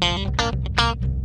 Thank you.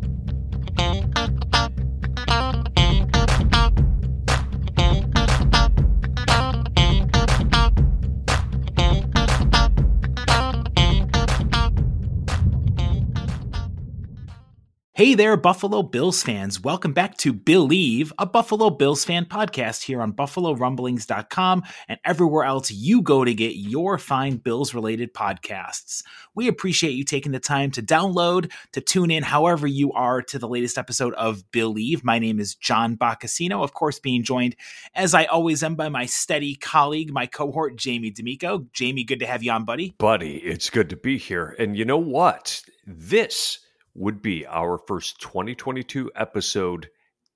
Hey there, Buffalo Bills fans. Welcome back to Believe, a Buffalo Bills fan podcast here on BuffaloRumblings.com and everywhere else you go to get your fine Bills related podcasts. We appreciate you taking the time to download, to tune in however you are to the latest episode of Believe. My name is John Boccacino, of course, being joined, as I always am, by my steady colleague, my cohort, Jamie D'Amico. Jamie, good to have you on, buddy. Buddy, it's good to be here. And you know what? This would be our first 2022 episode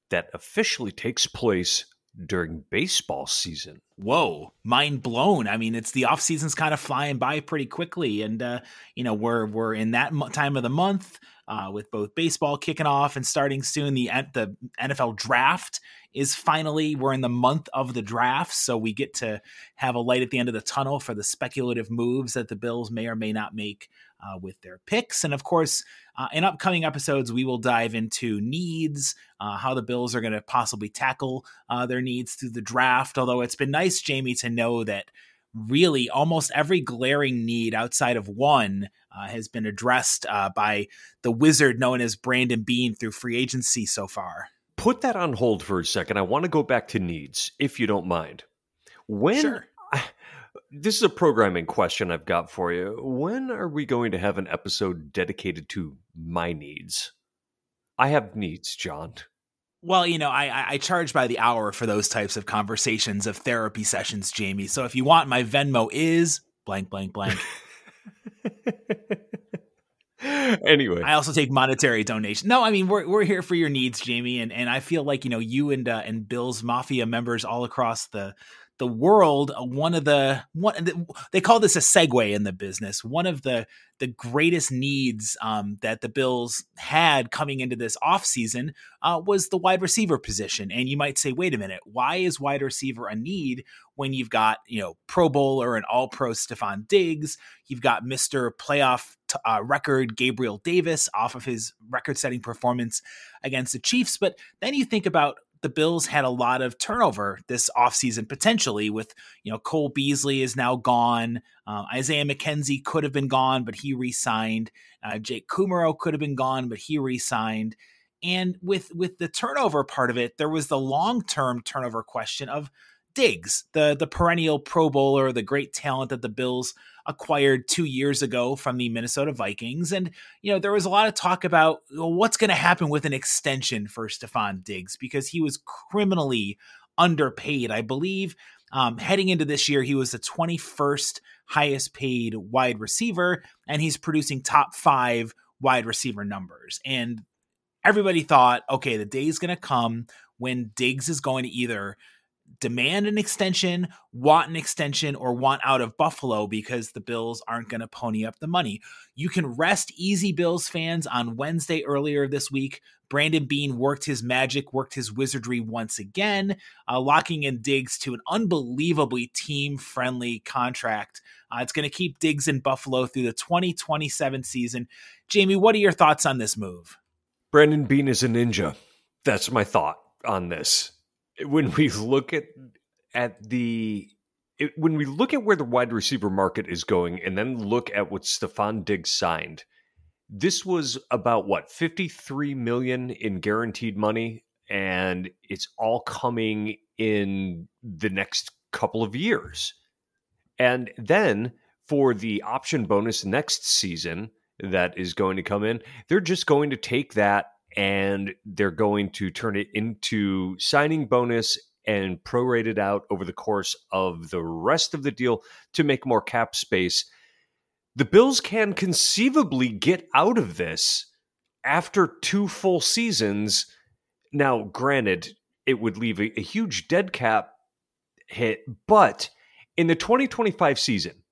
that officially takes place during baseball season. Whoa, mind blown. I mean, it's the off season's kind of flying by pretty quickly and uh, you know, we're we're in that time of the month uh, with both baseball kicking off and starting soon the the NFL draft is finally we're in the month of the draft, so we get to have a light at the end of the tunnel for the speculative moves that the Bills may or may not make uh, with their picks. And of course, uh, in upcoming episodes, we will dive into needs, uh, how the Bills are going to possibly tackle uh, their needs through the draft. Although it's been nice, Jamie, to know that really almost every glaring need outside of one uh, has been addressed uh, by the wizard known as Brandon Beane through free agency so far. Put that on hold for a second. I want to go back to needs, if you don't mind. When sure. This is a programming question I've got for you. When are we going to have an episode dedicated to my needs? I have needs, John. Well, you know, I, I charge by the hour for those types of conversations of therapy sessions, Jamie. So if you want, my Venmo is blank, blank, blank. anyway, I also take monetary donations. No, I mean we're we're here for your needs, Jamie, and and I feel like you know you and uh, and Bill's Mafia members all across the the world uh, one of the one they call this a segue in the business one of the the greatest needs um, that the bills had coming into this offseason uh, was the wide receiver position. And you might say wait a minute why is wide receiver a need when you've got you know pro bowler and all pro stefon diggs? You've got mr playoff t- uh, record gabriel davis off of his record setting performance against the chiefs. But then you think about the Bills had a lot of turnover this offseason potentially with, you know, Cole Beasley is now gone. Uh, Isaiah McKenzie could have been gone, but he re-signed. Uh, Jake Kumerow could have been gone, but he re-signed. And with with the turnover part of it, there was the long-term turnover question of Diggs, the the perennial Pro Bowler, the great talent that the Bills acquired two years ago from the Minnesota Vikings. And, you know, there was a lot of talk about well, what's going to happen with an extension for Stefon Diggs because he was criminally underpaid. I believe um, heading into this year, he was the 21st highest paid wide receiver, and he's producing top five wide receiver numbers. And everybody thought, okay, the day is going to come when Diggs is going to either demand an extension, want an extension, or want out of Buffalo because the Bills aren't going to pony up the money. You can rest easy, Bills fans. On Wednesday earlier this week, Brandon Beane worked his magic, worked his wizardry once again, uh, locking in Diggs to an unbelievably team friendly contract. Uh, it's going to keep Diggs in Buffalo through the 2027 season. Jamie, what are your thoughts on this move? Brandon Beane is a ninja. That's my thought on this when we look at at the it, when we look at where the wide receiver market is going, and then look at what Stefon Diggs signed, this was about what fifty three million in guaranteed money, and it's all coming in the next couple of years, and then for the option bonus next season that is going to come in, they're just going to take that and they're going to turn it into signing bonus and prorate it out over the course of the rest of the deal to make more cap space. The Bills can conceivably get out of this after two full seasons. Now, granted, it would leave a, a huge dead cap hit, but in the 2025 season,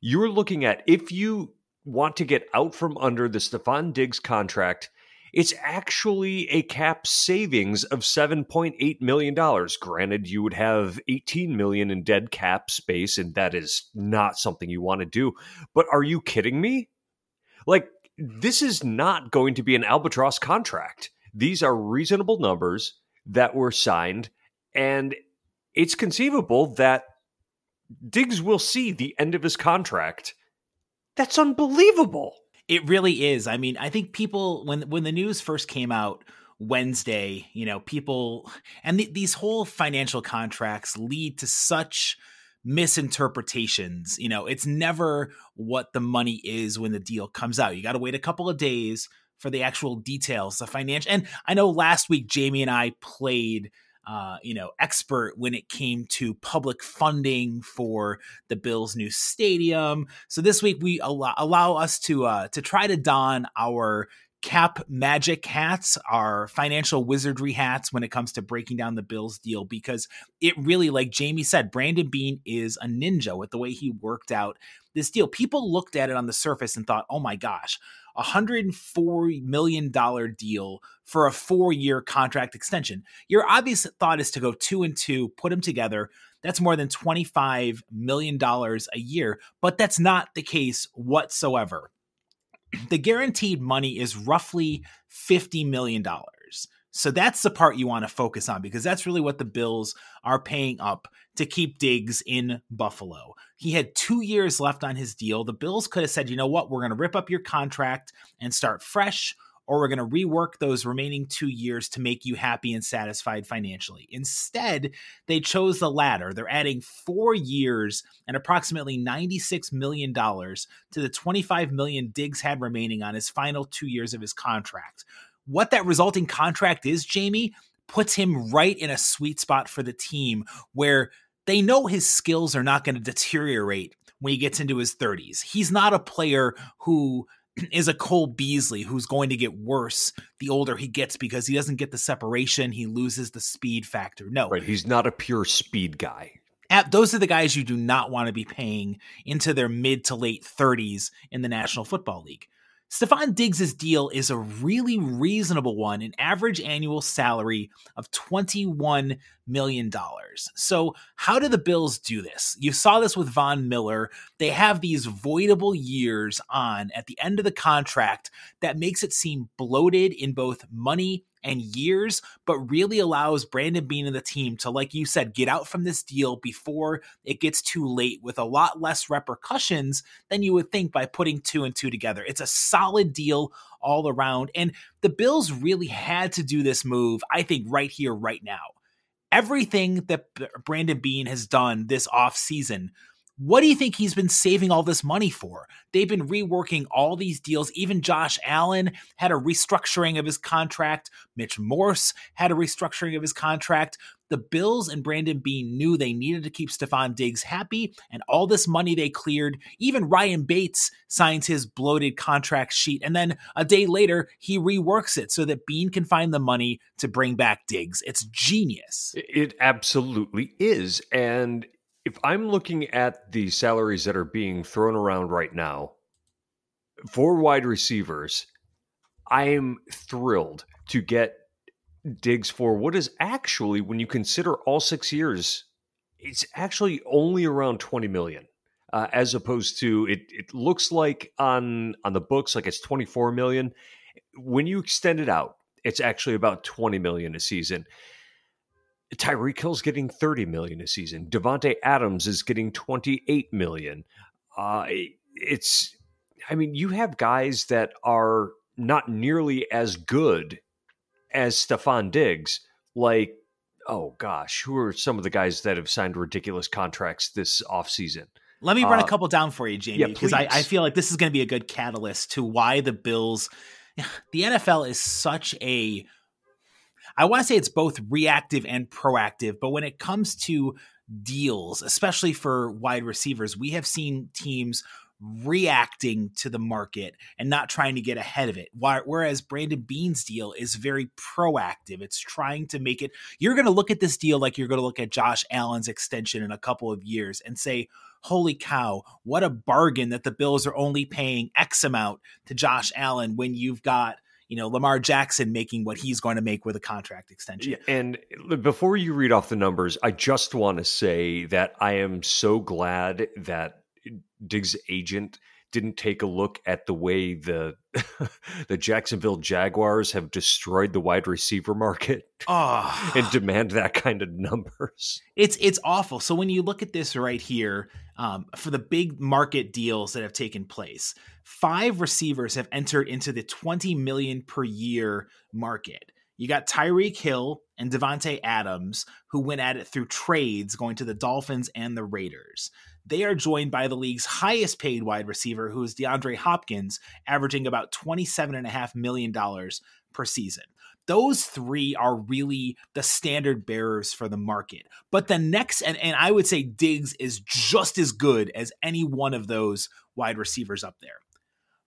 you're looking at if you want to get out from under the Stefon Diggs contract it's actually a cap savings of $7.8 million. Granted, you would have 18 million in dead cap space, and that is not something you want to do. But are you kidding me? Like, this is not going to be an albatross contract. These are reasonable numbers that were signed, and it's conceivable that Diggs will see the end of his contract. That's unbelievable. It really is. I mean, I think people when when the news first came out Wednesday, you know, people and th- these whole financial contracts lead to such misinterpretations. You know, it's never what the money is when the deal comes out. You got to wait a couple of days for the actual details, the financial. And I know last week Jamie and I played uh, you know, expert when it came to public funding for the Bills' new stadium. So this week we allow, allow us to uh, to try to don our cap magic hats, our financial wizardry hats when it comes to breaking down the Bills deal because it really, like Jamie said, Brandon Beane is a ninja with the way he worked out this deal. People looked at it on the surface and thought, oh my gosh, $104 million deal for a four year contract extension. Your obvious thought is to go two and two, put them together. That's more than $25 million a year, but that's not the case whatsoever. The guaranteed money is roughly $50 million. So that's the part you want to focus on because that's really what the Bills are paying up to keep Diggs in Buffalo. He had two years left on his deal. The Bills could have said, you know what, we're going to rip up your contract and start fresh, or we're going to rework those remaining two years to make you happy and satisfied financially. Instead, they chose the latter. They're adding four years and approximately $96 million to the 25 million Diggs had remaining on his final two years of his contract what that resulting contract is, Jamie, puts him right in a sweet spot for the team where they know his skills are not going to deteriorate when he gets into his 30s. He's not a player who is a Cole Beasley who's going to get worse the older he gets because he doesn't get the separation, he loses the speed factor. No. Right, he's not a pure speed guy. At, those are the guys you do not want to be paying into their mid to late 30s in the National Football League. Stefon Diggs' deal is a really reasonable one, an average annual salary of $21 million. So, how do the Bills do this? You saw this with Von Miller. They have these voidable years on at the end of the contract that makes it seem bloated in both money and years, but really allows Brandon Beane and the team to, like you said, get out from this deal before it gets too late with a lot less repercussions than you would think by putting two and two together. It's a solid deal all around. And the Bills really had to do this move, I think, right here, right now. Everything that Brandon Beane has done this offseason what do you think he's been saving all this money for? They've been reworking all these deals. Even Josh Allen had a restructuring of his contract. Mitch Morse had a restructuring of his contract. The Bills and Brandon Beane knew they needed to keep Stefon Diggs happy, and all this money they cleared. Even Ryan Bates signs his bloated contract sheet, and then a day later, he reworks it so that Beane can find the money to bring back Diggs. It's genius. It absolutely is. And if I'm looking at the salaries that are being thrown around right now for wide receivers, I am thrilled to get Diggs for what is actually, when you consider all six years, it's actually only around 20 million. Uh, as opposed to it, it looks like on on the books like it's 24 million. When you extend it out, it's actually about 20 million a season. Tyreek Hill's getting 30 million a season. Davante Adams is getting 28 million. Uh, it's, I mean, you have guys that are not nearly as good as Stefon Diggs. Like, oh gosh, who are some of the guys that have signed ridiculous contracts this offseason? Let me run uh, a couple down for you, Jamie, because yeah, I, I feel like this is going to be a good catalyst to why the Bills. The NFL is such a I want to say it's both reactive and proactive, but when it comes to deals, especially for wide receivers, we have seen teams reacting to the market and not trying to get ahead of it. Whereas Brandon Beane's deal is very proactive. It's trying to make it, you're going to look at this deal like you're going to look at Josh Allen's extension in a couple of years and say, holy cow, what a bargain that the Bills are only paying X amount to Josh Allen when you've got you know Lamar Jackson making what he's going to make with a contract extension. And uh, before you read off the numbers, I just want to say that I am so glad that Diggs' agent didn't take a look at the way the the Jacksonville Jaguars have destroyed the wide receiver market oh. and demand that kind of numbers. It's it's awful. So when you look at this right here, um, for the big market deals that have taken place, five receivers have entered into the 20 million per year market. You got Tyreek Hill and Davante Adams, who went at it through trades going to the Dolphins and the Raiders. They are joined by the league's highest paid wide receiver, who is DeAndre Hopkins, averaging about $27.5 million per season. Those three are really the standard bearers for the market. But the next, and, and I would say Diggs is just as good as any one of those wide receivers up there.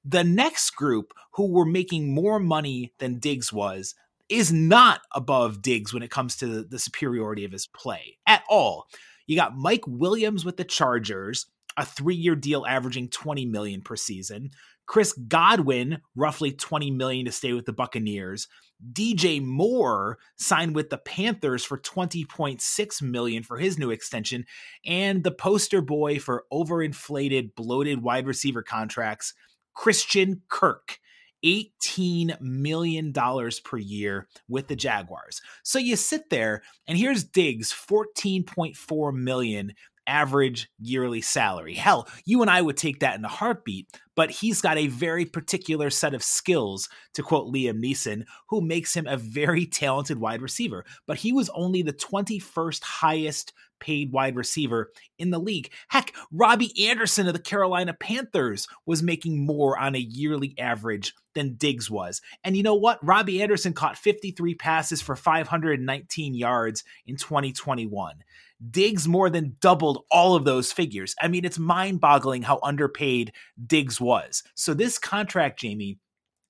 The next group who were making more money than Diggs was is not above Diggs when it comes to the superiority of his play at all. You got Mike Williams with the Chargers, a three-year deal averaging 20 million per season. Chris Godwin, roughly 20 million to stay with the Buccaneers. DJ Moore signed with the Panthers for 20.6 million for his new extension, and the poster boy for overinflated, bloated wide receiver contracts, Christian Kirk $18 million per year with the Jaguars. So you sit there and here's Diggs 14.4 million average yearly salary. Hell, you and I would take that in a heartbeat, but he's got a very particular set of skills, to quote Liam Neeson, who makes him a very talented wide receiver. But he was only the 21st highest paid wide receiver in the league. Heck, Robbie Anderson of the Carolina Panthers was making more on a yearly average than Diggs was. And you know what? Robbie Anderson caught 53 passes for 519 yards in 2021. Diggs more than doubled all of those figures. I mean, it's mind boggling how underpaid Diggs was. So, this contract, Jamie,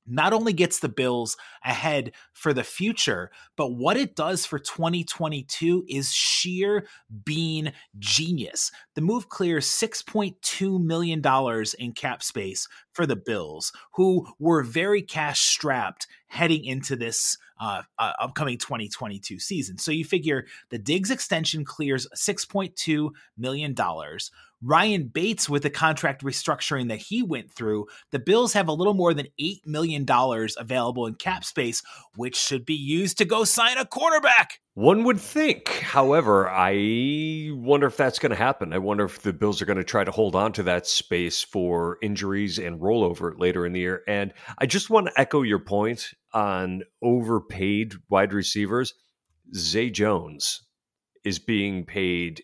not only gets the Bills ahead for the future, but what it does for 2022 is sheer Beane genius. The move clears $6.2 million in cap space for the Bills, who were very cash strapped heading into this uh, uh, upcoming 2022 season. So you figure the Diggs extension clears $6.2 million. Ryan Bates, with the contract restructuring that he went through, the Bills have a little more than $8 million available in cap space, which should be used to go sign a quarterback. One would think. However, I wonder if that's going to happen. I wonder if the Bills are going to try to hold on to that space for injuries and rollover later in the year. And I just want to echo your point on overpaid wide receivers. Zay Jones is being paid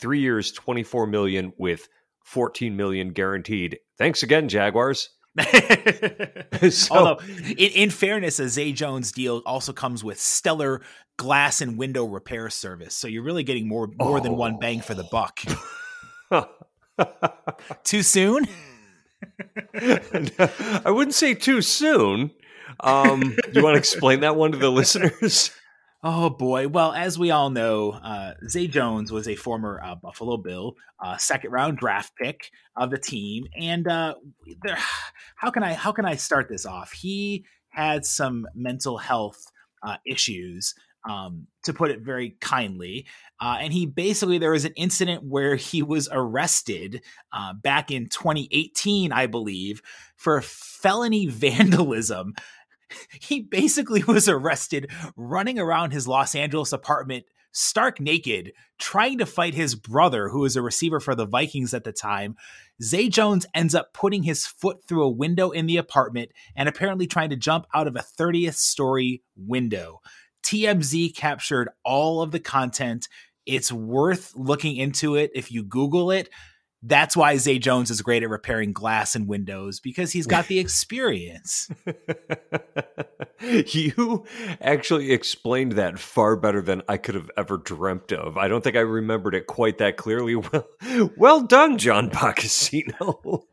three years, 24 million with 14 million guaranteed. Thanks again, Jaguars. so, Although, in, in, fairness, a Zay Jones deal also comes with stellar glass and window repair service, so you're really getting more more oh. than one bang for the buck. too soon? I wouldn't say too soon. Um, you want to explain that one to the listeners? Oh boy. Well, as we all know, uh, Zay Jones was a former uh, Buffalo Bill, uh, second round draft pick of the team, and uh, there, how can I how can I start this off? He had some mental health uh, issues, um, to put it very kindly, uh, and he basically there was an incident where he was arrested back in 2018, I believe, for felony vandalism he basically was arrested running around his Los Angeles apartment stark naked, trying to fight his brother, who was a receiver for the Vikings at the time. Zay Jones ends up putting his foot through a window in the apartment and apparently trying to jump out of a 30th story window. TMZ captured all of the content. It's worth looking into it if you Google it. That's why Zay Jones is great at repairing glass and windows because he's got the experience. you actually explained that far better than I could have ever dreamt of. I don't think I remembered it quite that clearly. Well, well done, John Boccacino.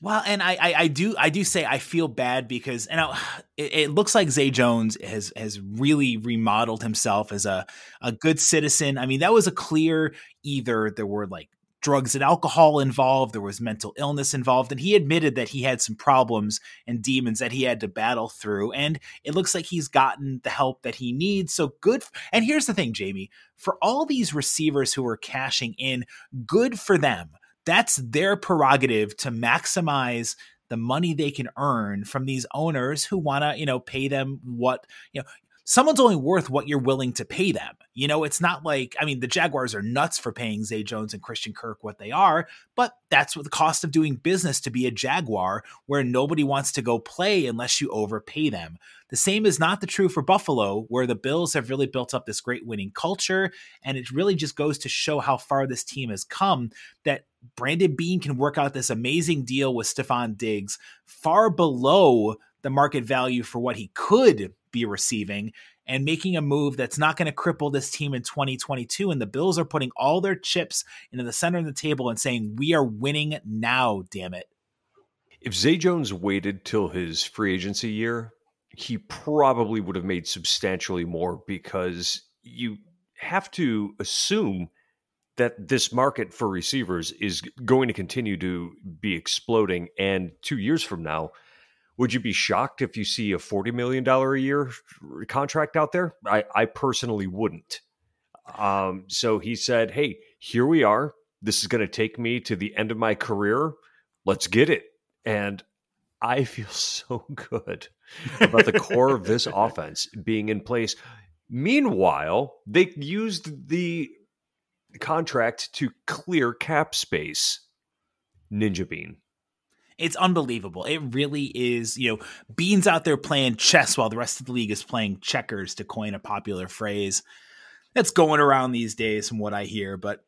Well, and I, I, I, do I do say I feel bad because and I, it, it, looks like Zay Jones has has really remodeled himself as a a good citizen. I mean, that was a clear either there were like drugs and alcohol involved, there was mental illness involved, and he admitted that he had some problems and demons that he had to battle through. And it looks like he's gotten the help that he needs. So good. And here's the thing, Jamie, for all these receivers who are cashing in, good for them that's their prerogative to maximize the money they can earn from these owners who want to, you know, pay them what, you know, someone's only worth what you're willing to pay them. You know, it's not like, I mean, the Jaguars are nuts for paying Zay Jones and Christian Kirk what they are, but that's what the cost of doing business to be a Jaguar, where nobody wants to go play unless you overpay them. The same is not the true for Buffalo, where the Bills have really built up this great winning culture. And it really just goes to show how far this team has come that Brandon Beane can work out this amazing deal with Stefon Diggs far below the market value for what he could be receiving and making a move that's not going to cripple this team in 2022. And the Bills are putting all their chips into the center of the table and saying, We are winning now, damn it. If Zay Jones waited till his free agency year, he probably would have made substantially more because you have to assume that this market for receivers is going to continue to be exploding. And two years from now, would you be shocked if you see a $40 million a year contract out there? I, I personally wouldn't. Um, so he said, Hey, here we are. This is going to take me to the end of my career. Let's get it. And I feel so good about the core of this offense being in place. Meanwhile, they used the contract to clear cap space. Ninja Beane. It's unbelievable. It really is. You know, Beane's out there playing chess while the rest of the league is playing checkers, to coin a popular phrase that's going around these days from what I hear. But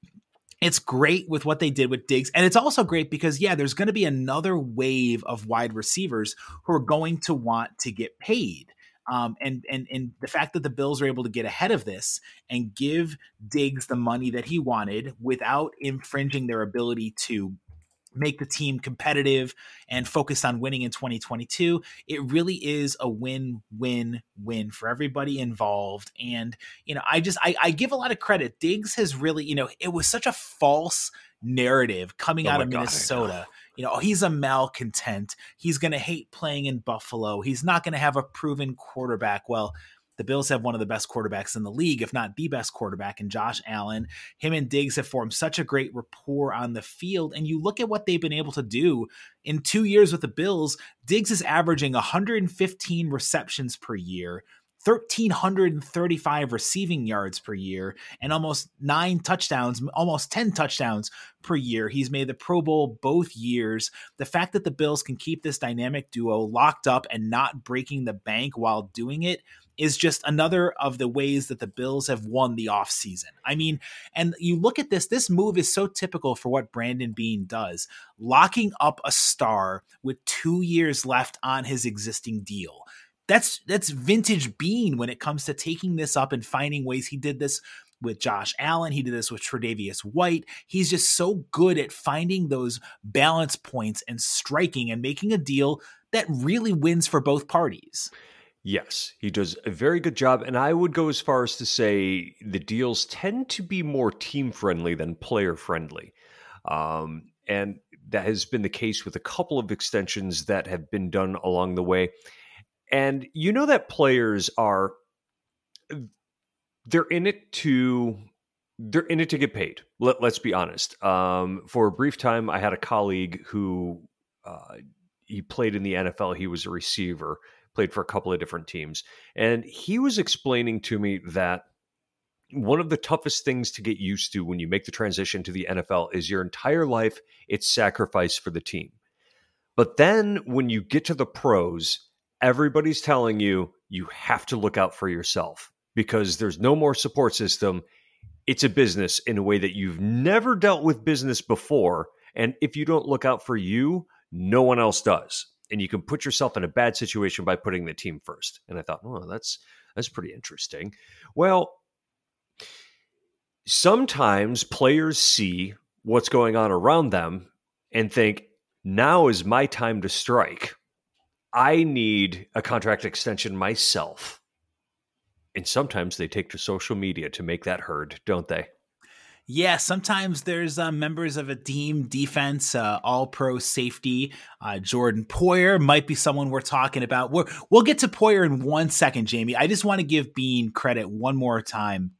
it's great with what they did with Diggs. And it's also great because, yeah, there's going to be another wave of wide receivers who are going to want to get paid. Um, and and and the fact that the Bills are able to get ahead of this and give Diggs the money that he wanted without infringing their ability to make the team competitive and focused on winning in 2022 it really is a win win win for everybody involved. And you know i just I, I, give a lot of credit. Diggs has really you know it was such a false narrative coming oh out of God, minnesota. You know he's a malcontent. He's going to hate playing in buffalo. He's not going to have a proven quarterback. Well the Bills have one of the best quarterbacks in the league, if not the best quarterback and Josh Allen. Him and Diggs have formed such a great rapport on the field. And you look at what they've been able to do in two years with the Bills. Diggs is averaging 115 receptions per year. 1,335 receiving yards per year and almost nine touchdowns, almost 10 touchdowns per year. He's made the Pro Bowl both years. The fact that the Bills can keep this dynamic duo locked up and not breaking the bank while doing it is just another of the ways that the Bills have won the offseason. I mean, and you look at this, this move is so typical for what Brandon Beane does, locking up a star with two years left on his existing deal. That's that's vintage Beane when it comes to taking this up and finding ways. He did this with Josh Allen. He did this with Tre'Davious White. He's just so good at finding those balance points and striking and making a deal that really wins for both parties. Yes, he does a very good job. And I would go as far as to say the deals tend to be more team friendly than player friendly. Um, and that has been the case with a couple of extensions that have been done along the way. And you know that players are they're in it to they're in it to get paid. Let, us be honest. Um, for a brief time, I had a colleague who uh, he played in the NFL. He was a receiver, played for a couple of different teams. And he was explaining to me that one of the toughest things to get used to when you make the transition to the NFL is your entire life, it's sacrifice for the team. But then when you get to the pros, everybody's telling you you have to look out for yourself because there's no more support system. It's a business in a way that you've never dealt with business before. And if you don't look out for you, no one else does and you can put yourself in a bad situation by putting the team first. And I thought, oh, that's that's pretty interesting. Well, sometimes players see what's going on around them and think, now is my time to strike. I need a contract extension myself. And sometimes they take to social media to make that heard, don't they? Yeah, sometimes there's uh, members of a team defense, uh, all pro safety. Uh, Jordan Poyer might be someone we're talking about. we will get to Poyer in one second, Jamie. I just want to give Beane credit one more time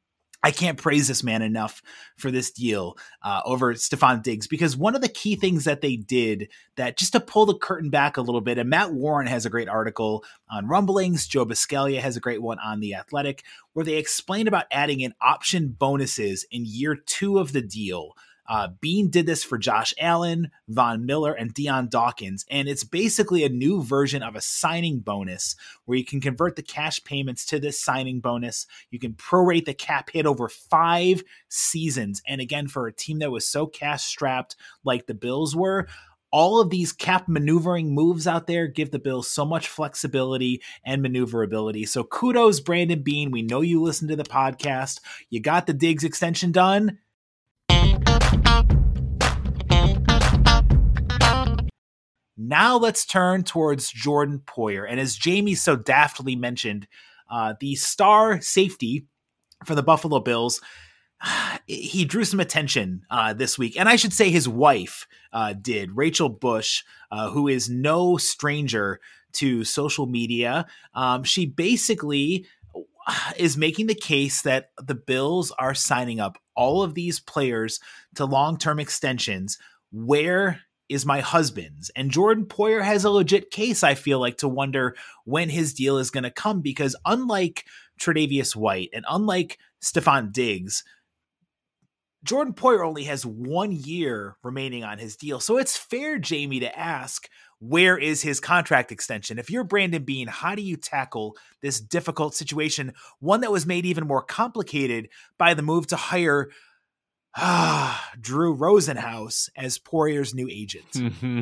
I can't praise this man enough for this deal uh, over Stefon Diggs because one of the key things that they did that just to pull the curtain back a little bit, and Matt Warren has a great article on rumblings, Joe Buscaglia has a great one on The Athletic, where they explain about adding in option bonuses in year two of the deal uh, Beane did this for Josh Allen, Von Miller, and Dion Dawkins. And it's basically a new version of a signing bonus where you can convert the cash payments to this signing bonus. You can prorate the cap hit over five seasons. And again, for a team that was so cash strapped like the Bills were, all of these cap maneuvering moves out there give the Bills so much flexibility and maneuverability. So kudos, Brandon Beane. We know you listen to the podcast. You got the Diggs extension done. Now let's turn towards Jordan Poyer. And as Jamie so daftly mentioned, uh, the star safety for the Buffalo Bills, he drew some attention uh, this week. And I should say his wife uh, did, Rachel Bush, uh, who is no stranger to social media. Um, she basically uh, is making the case that the Bills are signing up all of these players to long term extensions where is my husband's. And Jordan Poyer has a legit case, I feel like, to wonder when his deal is going to come because unlike Tre'Davious White and unlike Stefon Diggs, Jordan Poyer only has one year remaining on his deal. So it's fair, Jamie, to ask where is his contract extension? If you're Brandon Beane, how do you tackle this difficult situation? One that was made even more complicated by the move to hire ah, Drew Rosenhaus as Poyer's new agent. Mm-hmm.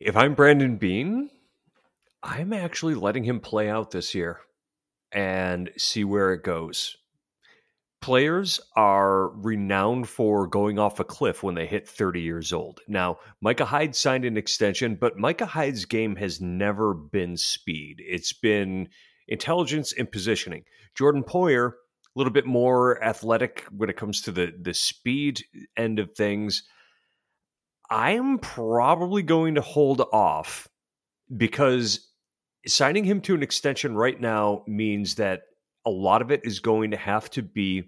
If I'm Brandon Beane, I'm actually letting him play out this year and see where it goes. Players are renowned for going off a cliff when they hit 30 years old. Now, Micah Hyde signed an extension, but Micah Hyde's game has never been speed. It's been intelligence and positioning. Jordan Poyer little bit more athletic when it comes to the the speed end of things. I'm probably going to hold off because signing him to an extension right now means that a lot of it is going to have to be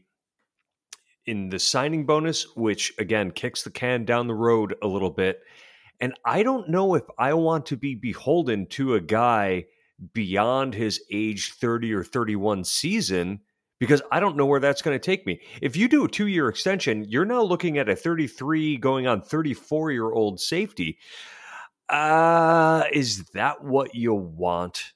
in the signing bonus, which again kicks the can down the road a little bit. And I don't know if I want to be beholden to a guy beyond his age 30 or 31 season because I don't know where that's going to take me. If you do a two year extension, you're now looking at a 33 going on 34 year old safety. Uh, is that what you want?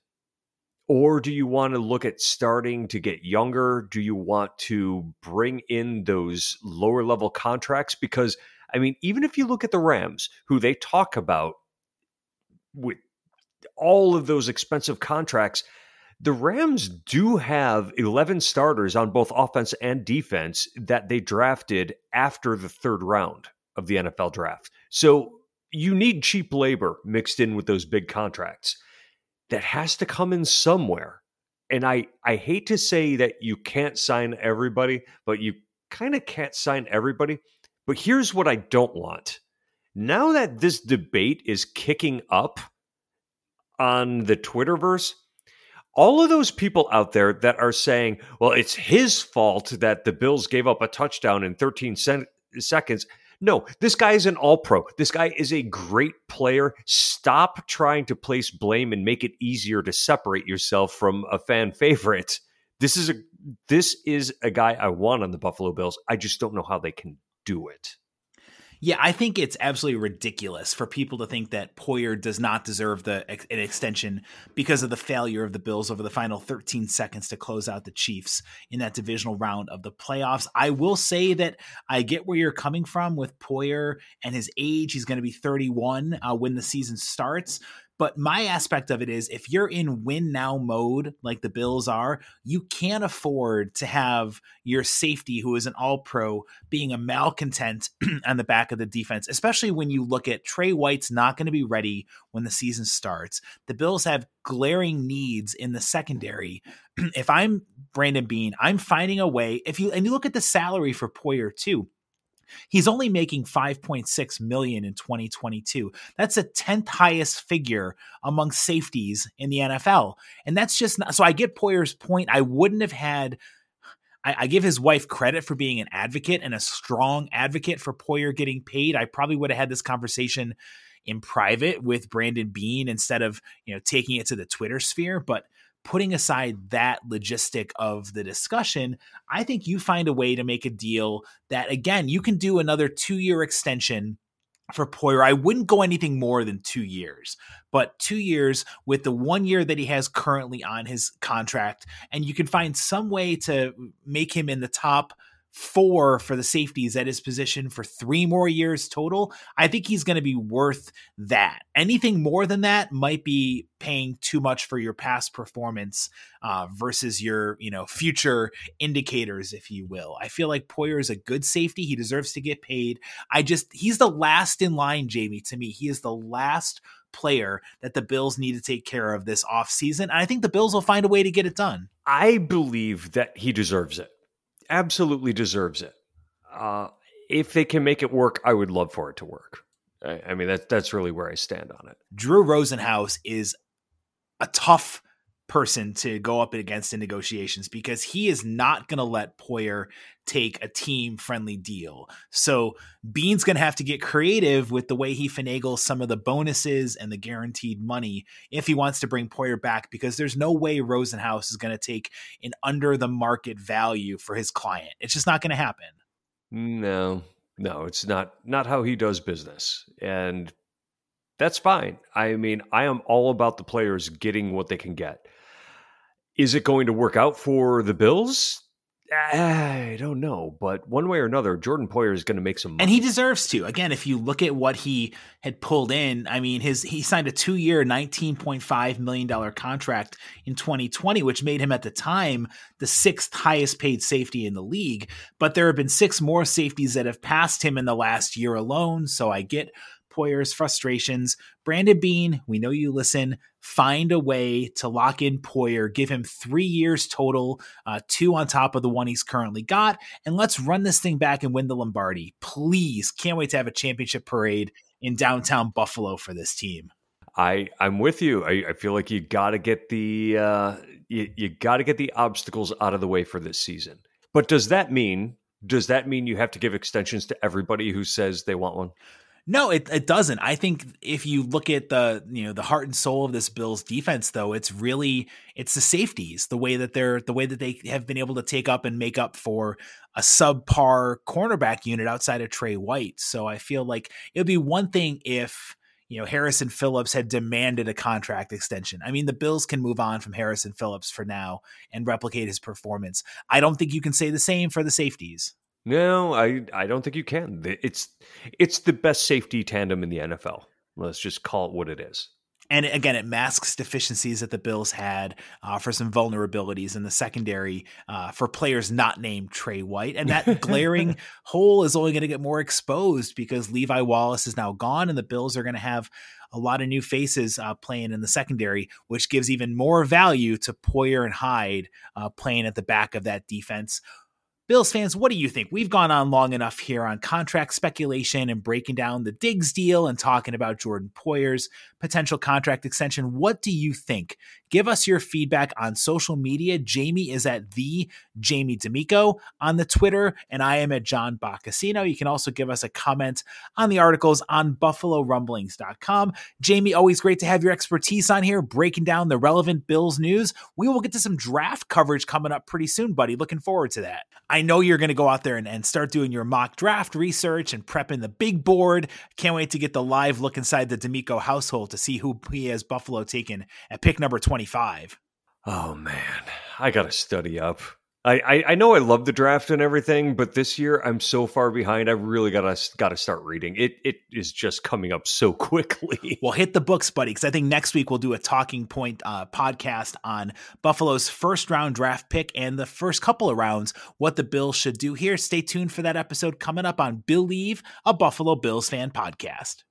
Or do you want to look at starting to get younger? Do you want to bring in those lower level contracts? Because, I mean, even if you look at the Rams, who they talk about with all of those expensive contracts, the Rams do have 11 starters on both offense and defense that they drafted after the third round of the NFL draft. So you need cheap labor mixed in with those big contracts. That has to come in somewhere. And I, I hate to say that you can't sign everybody, but you kind of can't sign everybody. But here's what I don't want. Now that this debate is kicking up on the Twitterverse, all of those people out there that are saying, well, it's his fault that the Bills gave up a touchdown in 13 seconds. No, this guy is an all pro. This guy is a great player. Stop trying to place blame and make it easier to separate yourself from a fan favorite. This is a this is a guy I want on the Buffalo Bills. I just don't know how they can do it. Yeah, I think it's absolutely ridiculous for people to think that Poyer does not deserve the an extension because of the failure of the Bills over the final 13 seconds to close out the Chiefs in that divisional round of the playoffs. I will say that I get where you're coming from with Poyer and his age. He's going to be 31 uh, when the season starts, but my aspect of it is if you're in win now mode, like the Bills are, you can't afford to have your safety, who is an all pro, being a malcontent on the back of the defense, especially when you look at Tre White's not going to be ready when the season starts. The Bills have glaring needs in the secondary. if I'm Brandon Beane, I'm finding a way. If you and you look at the salary for Poyer too, He's only making 5.6 million in 2022. That's a 10th highest figure among safeties in the NFL. And that's just not so I get Poyer's point. I wouldn't have had I, I, give his wife credit for being an advocate and a strong advocate for Poyer getting paid. I probably would have had this conversation in private with Brandon Beane instead of you know taking it to the Twitter sphere. But putting aside that logistic of the discussion, I think you find a way to make a deal that again you can do another two year extension for Poyer. I wouldn't go anything more than two years, but two years with the one year that he has currently on his contract, and you can find some way to make him in the top four for the safeties at his position for three more years total, I think he's going to be worth that. Anything more than that might be paying too much for your past performance uh, versus your you know future indicators, if you will. I feel like Poyer is a good safety. He deserves to get paid. I just he's the last in line, Jamie. To me, he is the last player that the Bills need to take care of this offseason. And I think the Bills will find a way to get it done. I believe that he deserves it absolutely deserves it. Uh, if they can make it work, I would love for it to work. I, I mean, that, that's really where I stand on it. Drew Rosenhaus is a tough person to go up against in negotiations because he is not going to let Poyer take a team friendly deal. So Beane's going to have to get creative with the way he finagles some of the bonuses and the guaranteed money if he wants to bring Poyer back because there's no way Rosenhaus is going to take an under the market value for his client. It's just not going to happen. No. No, it's not not how he does business. And that's fine. I mean, I am all about the players getting what they can get. Is it going to work out for the Bills? I don't know, but one way or another, Jordan Poyer is going to make some money. And he deserves to. Again, if you look at what he had pulled in, I mean, his he signed a 2-year, 19.5 million dollar contract in 2020, which made him at the time the sixth highest paid safety in the league, but there have been six more safeties that have passed him in the last year alone, so I get Poyer's frustrations. Brandon Beane, we know you listen. Find a way to lock in Poyer, give him three years total, uh, two on top of the one he's currently got, and let's run this thing back and win the Lombardi. Please, can't wait to have a championship parade in downtown Buffalo for this team. I I'm with you. I, I feel like you got to get the uh, you, you got to get the obstacles out of the way for this season. But does that mean does that mean you have to give extensions to everybody who says they want one? No, it, it doesn't. I think if you look at the you know the heart and soul of this Bills defense, though, it's really it's the safeties, the way that they're the way that they have been able to take up and make up for a subpar cornerback unit outside of Tre White. So I feel like it would be one thing if you know Harrison Phillips had demanded a contract extension. I mean, the Bills can move on from Harrison Phillips for now and replicate his performance. I don't think you can say the same for the safeties. No, I I don't think you can. It's it's the best safety tandem in the NFL. Let's just call it what it is. And again, it masks deficiencies that the Bills had uh, for some vulnerabilities in the secondary uh, for players not named Tre White. And that glaring hole is only going to get more exposed because Levi Wallace is now gone, and the Bills are going to have a lot of new faces uh, playing in the secondary, which gives even more value to Poyer and Hyde uh, playing at the back of that defense. Bills fans, what do you think? We've gone on long enough here on contract speculation and breaking down the Diggs deal and talking about Jordan Poyer's potential contract extension. What do you think? Give us your feedback on social media. Jamie is at the Jamie D'Amico on the Twitter, and I am at John Boccacino. You can also give us a comment on the articles on BuffaloRumblings.com. Jamie, always great to have your expertise on here, breaking down the relevant Bills news. We will get to some draft coverage coming up pretty soon, buddy. Looking forward to that. I know you're going to go out there and, and start doing your mock draft research and prepping the big board. Can't wait to get the live look inside the D'Amico household to see who he has Buffalo taken at pick number 25. Oh man, I got to study up. I, I, I know I love the draft and everything, but this year I'm so far behind. I really gotta gotta start reading. It it is just coming up so quickly. well, hit the books, buddy, because I think next week we'll do a talking point uh, podcast on Buffalo's first round draft pick and the first couple of rounds. What the Bills should do here. Stay tuned for that episode coming up on Believe, a Buffalo Bills fan podcast.